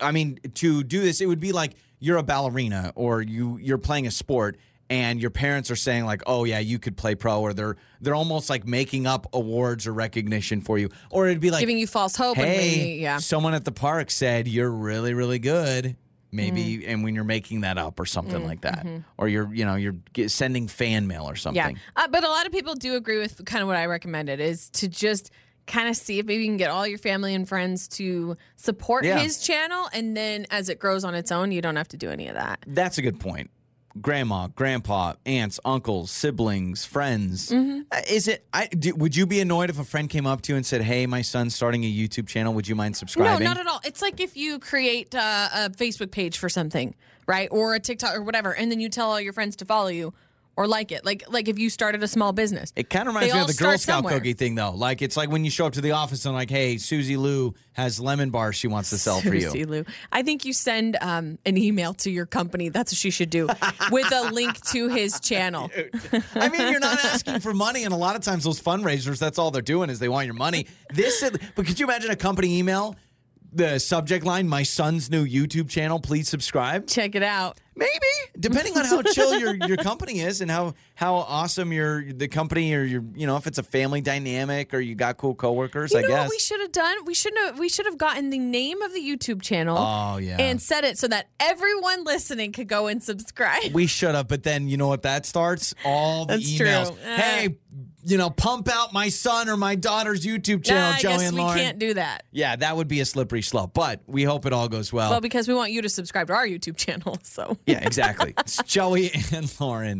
I mean, to do this, it would be like you're a ballerina or you you're playing a sport. And your parents are saying like, "Oh yeah, you could play pro," or they're they're almost like making up awards or recognition for you, or it'd be like giving you false hope. and hey, maybe, yeah. someone at the park said you're really, really good. Maybe, Mm. and when you're making that up or something like that, or you're, you know, you're sending fan mail or mm-hmm. Yeah, something. uh, but a lot of people do agree with kind of what I recommended is to just kind of see if maybe you can get all your family and friends to support Yeah. his channel, and then as it grows on its own, you don't have to do any of that. That's a good point. Grandma, grandpa, aunts, uncles, siblings, friends. Mm-hmm. Uh, Is it? I do, would you be annoyed if a friend came up to you and said, "Hey, my son's starting a YouTube channel. Would you mind subscribing?" No, not at all. It's like if you create uh, a Facebook page for something, right, or a TikTok or whatever, and then you tell all your friends to follow you or like it. Like like if you started a small business. It kind of reminds me of the Girl Scout somewhere. cookie thing, though. Like it's like when you show up to the office and like, "Hey, Susie Lou has lemon bars she wants to sell for you." Susie Lou. I think you send um, an email to your company. That's what she should do with a link to his channel. I mean, you're not asking for money, and a lot of times those fundraisers, that's all they're doing is they want your money. This, but could you imagine a company email? the subject line, my son's new YouTube channel. Please subscribe. Check it out. Maybe depending on how chill your your company is and how how awesome your the company or your you know if it's a family dynamic or you got cool coworkers. You I know guess. what we should have done? We should have we should have gotten the name of the YouTube channel. Oh, yeah. And set it so that everyone listening could go and subscribe. We should have, but then you know what that starts? All the That's true. emails. Uh. Hey, you know, pump out my son or my daughter's YouTube channel, Nah, I Joey guess and we Lauren. can't do that. yeah, that would be a slippery slope, but we hope it all goes well. Well, because we want you to subscribe to our YouTube channel. So yeah, exactly. it's Joey and Lauren.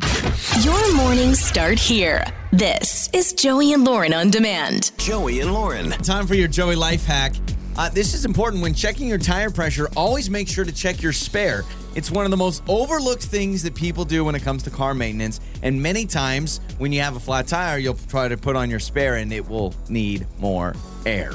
Your mornings start here. This is Joey and Lauren on demand. Joey and Lauren. Time for your Joey life hack. Uh, this is important when checking your tire pressure. Always make sure to check your spare. It's one of the most overlooked things that people do when it comes to car maintenance. And many times, when you have a flat tire, you'll try to put on your spare and it will need more air.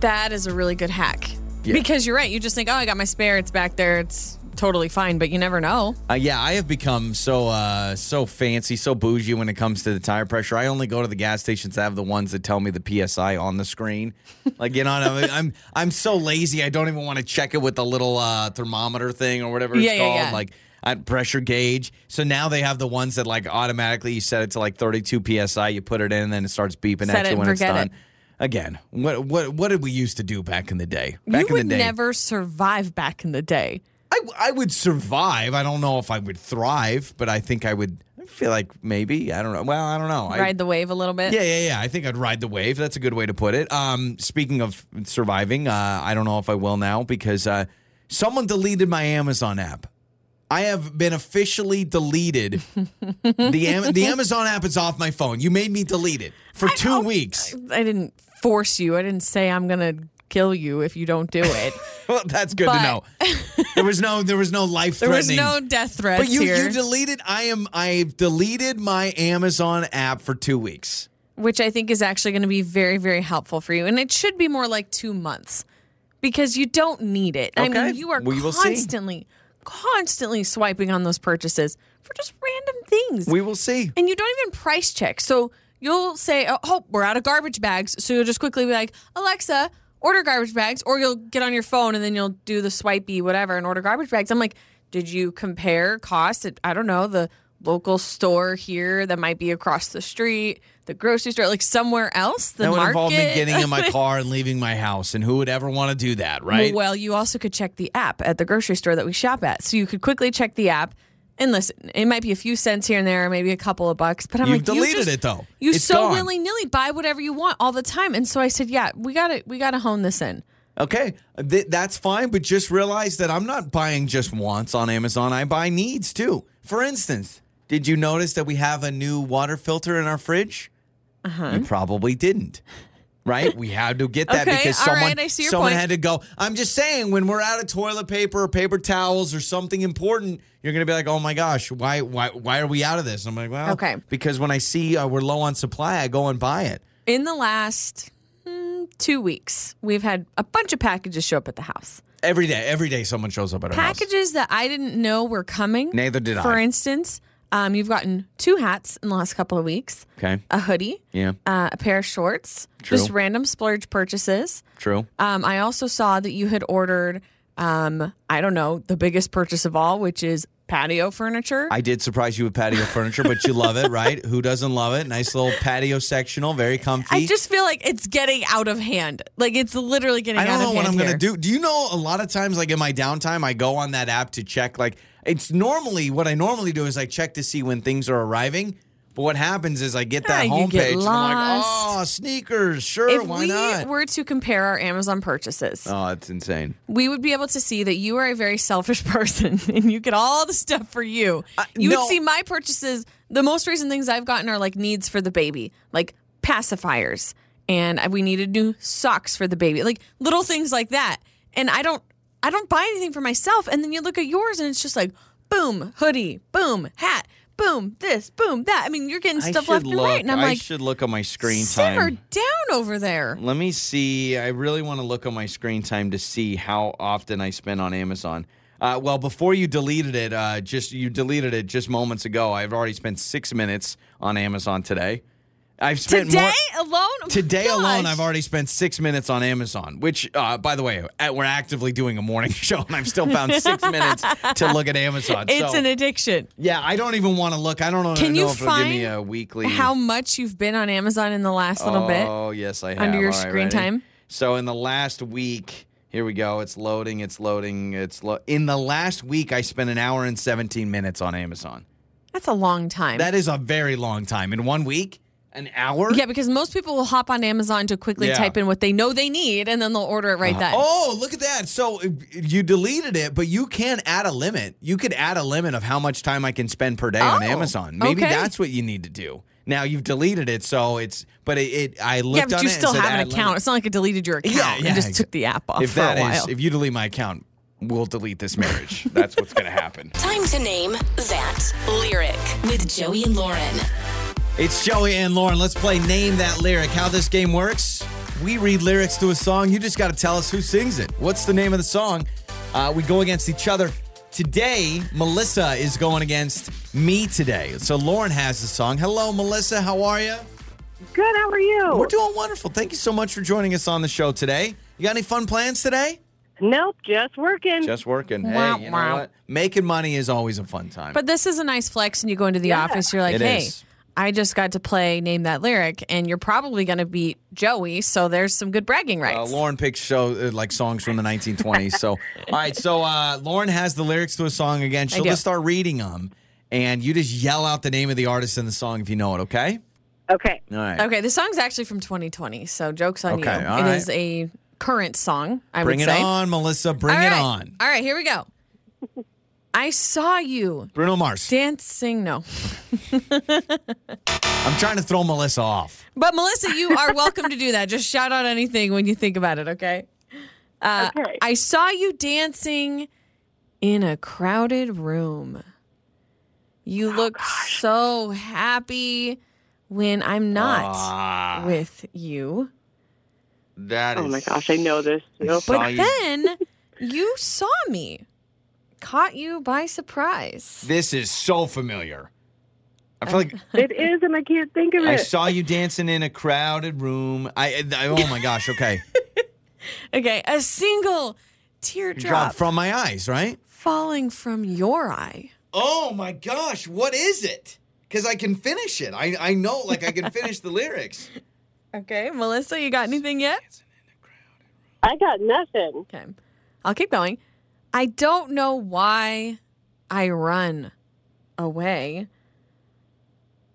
that is a really good hack. Yeah. Because you're right. You just think, oh, I got my spare. It's back there. It's totally fine. But you never know. Uh, yeah, I have become so uh, so fancy, so bougie when it comes to the tire pressure. I only go to the gas stations that have the ones that tell me the psi on the screen. Like you know, I mean? I'm I'm so lazy. I don't even want to check it with the little uh, thermometer thing or whatever it's Yeah, yeah, called. yeah. Like uh, pressure gauge. So now they have the ones that like automatically you set it to like 32 psi. You put it in, and then it starts beeping Set at it you when it's done. it. Again, what what what did we used to do back in the day? Back you in would the day, never survive back in the day. I, I would survive. I don't know if I would thrive, but I think I would. I feel like maybe. I don't know. Well, I don't know. I, Ride the wave a little bit. yeah, yeah, yeah. I think I'd ride the wave. That's a good way to put it. Um, speaking of surviving, uh, I don't know if I will now because uh, someone deleted my Amazon app. I have been officially deleted. the Am- the Amazon app is off my phone. You made me delete it for two weeks. I didn't force you. I didn't say I'm gonna kill you if you don't do it. Well, that's good to know. There was no there was no life there was no death threats But you here, you deleted. I am. I've deleted my Amazon app for two weeks. which I think is actually going to be very, very helpful for you. And it should be more like two months because you don't need it. I mean, you are We constantly, constantly swiping on those purchases for just random things. We will see. and you don't even price check. So you'll say, oh, oh, we're out of garbage bags. So you'll just quickly be like, Alexa, order garbage bags. Or you'll get on your phone and then you'll do the swipey whatever and order garbage bags. I'm like, did you compare costs at, I don't know, the local store here that might be across the street, the grocery store, like somewhere else? The that would market? involve me getting in my car and leaving my house. And who would ever want to do that, right? Well, you also could check the app at the grocery store that we shop at. So you could quickly check the app. And listen, it might be a few cents here and there, maybe a couple of bucks, but I'm You've like, you deleted just- it, though. You It's so gone. willy nilly buy whatever you want all the time, and so I said, yeah, we gotta we gotta hone this in. Okay, th- that's fine, but just realize that I'm not buying just wants on Amazon. I buy needs too. For instance, did you notice that we have a new water filter in our fridge? Uh-huh. You probably didn't. Right? We had to get that Okay, because someone, right, I see your someone point. had to go. I'm just saying, when we're out of toilet paper or paper towels or something important, you're going to be like, oh my gosh, why, why, why are we out of this? I'm like, well, Okay. because when I see uh, we're low on supply, I go and buy it. In the last mm, two weeks, we've had a bunch of packages show up at the house. Every day, every day, someone shows up at our house. Packages that I didn't know were coming. Neither did For I. For instance, um, you've gotten two hats in the last couple of weeks, Okay. a hoodie, Yeah. uh, a pair of shorts, True. just random splurge purchases. True. Um, I also saw that you had ordered, um, I don't know, the biggest purchase of all, which is patio furniture. I did surprise you with patio furniture, but you love it, right? Who doesn't love it? Nice little patio sectional, very comfy. I just feel like it's getting out of hand. Like it's literally getting I don't know what I'm here. gonna do. Do you know a lot of times, like in my downtime, I go on that app to check. Like it's normally what I normally do is I check to see when things are arriving. But what happens is I get that Ah, you get homepage and I'm like, oh, sneakers, sure, If why we not? were to compare our Amazon purchases, oh, it's insane. we would be able to see that you are a very selfish person and you get all the stuff for you. you no. would see my purchases. The most recent things I've gotten are like needs for the baby, like pacifiers, and we needed new socks for the baby, like little things like that. And I don't, I don't buy anything for myself. And then you look at yours, and it's just like, boom, hoodie, boom, hat, boom, this, boom, that. I mean, you're getting stuff left and right, and I'm I like, should look on my screen simmer time. down over there. Let me see. I really want to look on my screen time to see how often I spend on Amazon. Uh, well, before you deleted it, uh, just you deleted it just moments ago. I've already spent six minutes on Amazon today. I've spent Today more. alone, Oh Today gosh. alone, I've already spent six minutes on Amazon, which, uh, by the way, uh, we're actively doing a morning show, and I've still found six minutes to look at Amazon. It's so, an addiction. yeah, I don't even want to look. I don't know, Can you if it'll give me a weekly. How much you've been on Amazon in the last little bit? Oh, yes, I have. Under your right, screen ready? time? So in the last week, here we go. It's loading. It's loading. It's lo- in the last week. I spent an hour and 17 minutes on Amazon. That's a long time. That is a very long time. In one week, an hour. yeah, because most people will hop on Amazon to quickly Yeah. type in what they know they need and then they'll order it right then. Oh, look at that. So uh, you deleted it, but you can add a limit. You could add a limit of how much time I can spend per day on Oh, Amazon. Maybe okay. that's what you need to do. Now you've deleted it, so it's but it, it I looked yeah, but on you it and still have an account. limit. It's not like it deleted your account. Yeah, yeah, It just exa- took the app off If for that a is, if you delete my account, we'll delete this marriage. That's what's going to happen. Time to name that lyric with Joey and Lauren. It's Joey and Lauren. Let's play Name That Lyric. How this game works we read lyrics to a song. You just got to tell us who sings it. What's the name of the song? Uh, we go against each other. Today, Melissa is going against me today. So Lauren has the song. Hello, Melissa. How are you? Good. How are you? We're doing wonderful. Thank you so much for joining us on the show today. You got any fun plans today? Nope, just working. Just working. Wow, Hey, you know wow. what? Making money is always a fun time. But this is a nice flex, and you go into the Yeah. office, you're like, It hey, is. I just got to play Name That Lyric, and you're probably going to beat Joey, so there's some good bragging Uh, rights. Lauren picks show uh, like songs from the 1920s. So, all right. So uh, Lauren has the lyrics to a song again. She'll just start reading them, and you just yell out the name of the artist in the song if you know it. Okay. Okay. All right. Okay, the song's actually from 2020, so joke's on Okay, you. all It right. is a current song, I Bring would it on, Melissa. Bring All it on. All right, here we go. I saw you Bruno Mars. dancing. No. I'm trying to throw Melissa off. But Melissa, you are welcome to do that. Just shout out anything when you think about it, okay? Uh, Okay. I saw you dancing in a crowded room. You look so happy when I'm not Ah, with you. that Oh is- my gosh, I know this too. Saw But you- then you saw me, caught you by surprise. This is so familiar. I feel like It is, and I can't think of it. I saw you dancing in a crowded room. I, I oh my gosh. Okay, Okay, a single drop teardrop from my eyes, right? falling from your eye. Oh my gosh, what is it? Because I can finish it. I, I know, like, I can finish the lyrics. Okay, Melissa, you got anything yet? I got nothing. Okay. I'll keep going. I don't know why I run away.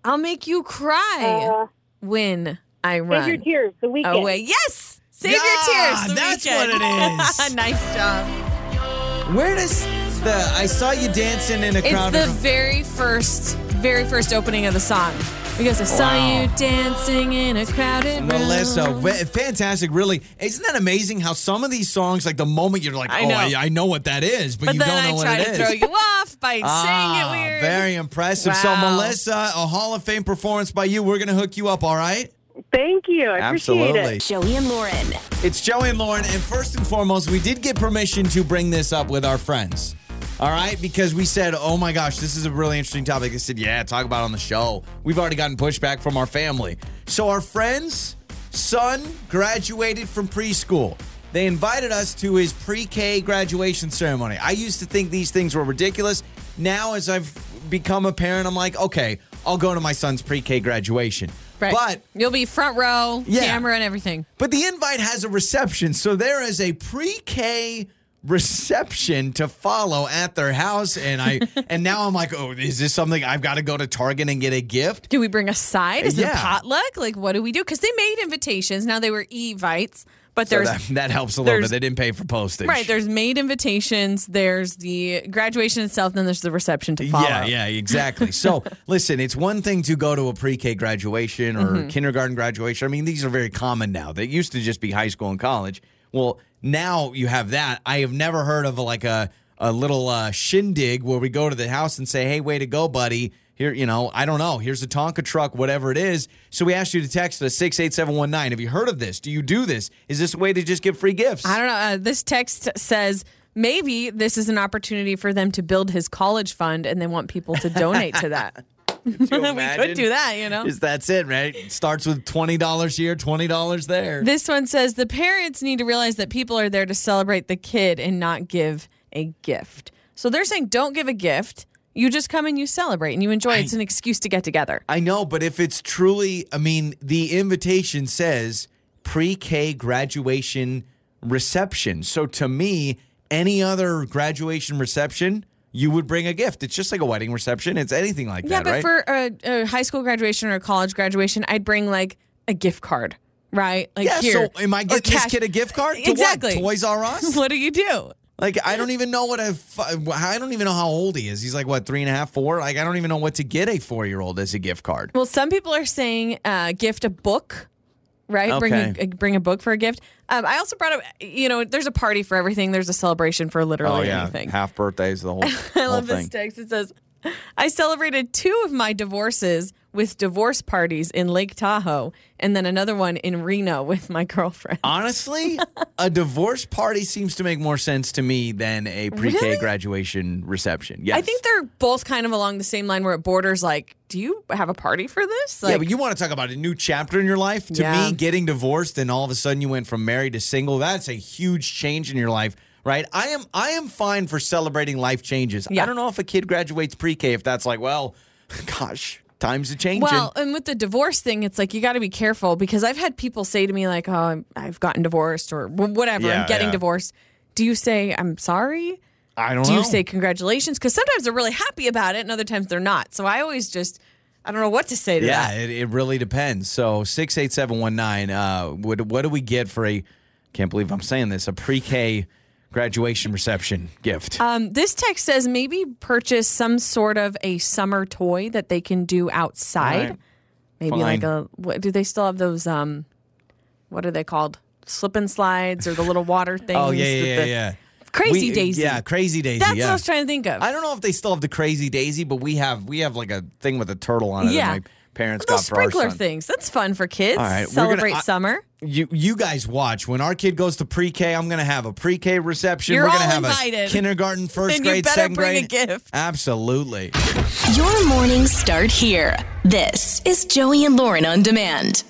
I'll make you cry Uh, when I Save your run tears. The Weeknd. away. Yes! Save Yeah, your tears. The that's Weeknd. what it is. nice job. Where does the I saw you dancing in a It's the room? very first, very first opening of the song. Because I saw Wow. you dancing in a crowded room. Melissa, wa- fantastic! Really, isn't that amazing? How some of these songs, like the moment you're like, I "Oh, know. I, I know what that is," but, But you don't know I what it is. I try it to throw you off by Ah, saying it weird. Very impressive. So, Melissa, a Hall of Fame performance by you. We're going to hook you up, all right? Thank you. I appreciate it. Joey and Lauren. It's Joey and Lauren. And first and foremost, we did get permission to bring this up with our friends. All right, because we said, "Oh my gosh, this is a really interesting topic." They said, "Yeah, talk about it on the show." We've already gotten pushback from our family. So our friend's son graduated from preschool. They invited us to his pre-K graduation ceremony. I used to think these things were ridiculous. Now, as I've become a parent, I'm like, okay, I'll go to my son's pre-K graduation. Right. But You'll be front row, Yeah. camera, and everything. but the invite has a reception, so there is a pre-K reception to follow at their house, and I and now I'm like, oh, is this something I've got to go to Target and get a gift? Do we bring a side? Is it a potluck? Like, what do we do? Because they made invitations. Now they were evites, but So there's that, that helps a little bit. They didn't pay for postage, right. There's made invitations. There's the graduation itself. Then there's the reception to follow. Yeah, yeah, exactly. So, listen, it's one thing to go to a pre-K graduation or Mm-hmm. kindergarten graduation. I mean, these are very common now. They used to just be high school and college. Well, now you have that. I have never heard of like a a little uh, shindig where we go to the house and say, "Hey, way to go, buddy." Here, you know, I don't know. Here's a Tonka truck, whatever it is. So we asked you to text us six eight seven one nine. Have you heard of this? Do you do this? Is this a way to just give free gifts? I don't know. Uh, this text says maybe this is an opportunity for them to build his college fund, and they want people to donate to that. We could do that, you know. Just that's it, right? It starts with twenty dollars here, twenty dollars there. This one says the parents need to realize that people are there to celebrate the kid and not give a gift. So they're saying don't give a gift. You just come and you celebrate and you enjoy. it. it's an excuse to get together. I know, but if it's truly, I mean, the invitation says pre-K graduation reception. So to me, any other graduation reception, you would bring a gift. It's just like a wedding reception. It's anything like that. Yeah, but right? for a, a high school graduation or a college graduation, I'd bring like a gift card, right? Like yeah. here. So am I getting this kid a gift card? To what? Exactly. Toys R Us? What do you do? Like I don't even know what a I don't even know how old he is. He's like what three and a half, four. Like I don't even know what to get a four year old as a gift card. Well, some people are saying uh, gift a book, right? Bring a, bring a book for a gift. Um, I also brought up, you know, there's a party for everything. There's a celebration for literally yeah anything. Oh, half birthdays, the whole, thing. I whole love thing. this text. It says, I celebrated two of my divorces with divorce parties in Lake Tahoe and then another one in Reno with my girlfriend. Honestly, a divorce party seems to make more sense to me than a pre-K Really? graduation reception. Yes. I think they're both kind of along the same line where it borders like, do you have a party for this? Like, yeah, but you want to talk about a new chapter in your life? To Yeah. me, getting divorced and all of a sudden you went from married to single, that's a huge change in your life, right? I am I am fine for celebrating life changes. Yeah. I don't know if a kid graduates pre-K if that's like, well, gosh, times are changing. Well, and with the divorce thing, it's like you got to be careful because I've had people say to me like, "Oh, I'm, I've gotten divorced or whatever. Yeah, I'm getting yeah. divorced." Do you say I'm sorry? I don't Do know. you say congratulations? Because sometimes they're really happy about it, and other times they're not. So I always just, I don't know what to say to Yeah, that. it, it really depends. So six eight seven one nine. Uh, what what do we get for a? Can't believe I'm saying this. A pre-K graduation reception gift. Um, this text says maybe purchase some sort of a summer toy that they can do outside. Right. Maybe Fine. like a. What, do they still have those? Um, what are they called? Slip and slides or the little water things? oh yeah, yeah, yeah, the- yeah. Crazy We- Daisy. Yeah, crazy daisy. That's yeah. what I was trying to think of. I don't know if they still have the crazy daisy, but we have we have like a thing with a turtle on it. Yeah. That my parents Those got for our sprinkler son. things. That's fun for kids. All right, we're Celebrate gonna- I- summer. You you guys watch when our kid goes to pre-K. I'm gonna have a pre-K reception. You're We're gonna all have invited. a kindergarten, first And you grade, better second bring a grade. gift. Absolutely. Your mornings start here. This is Joey and Lauren on demand.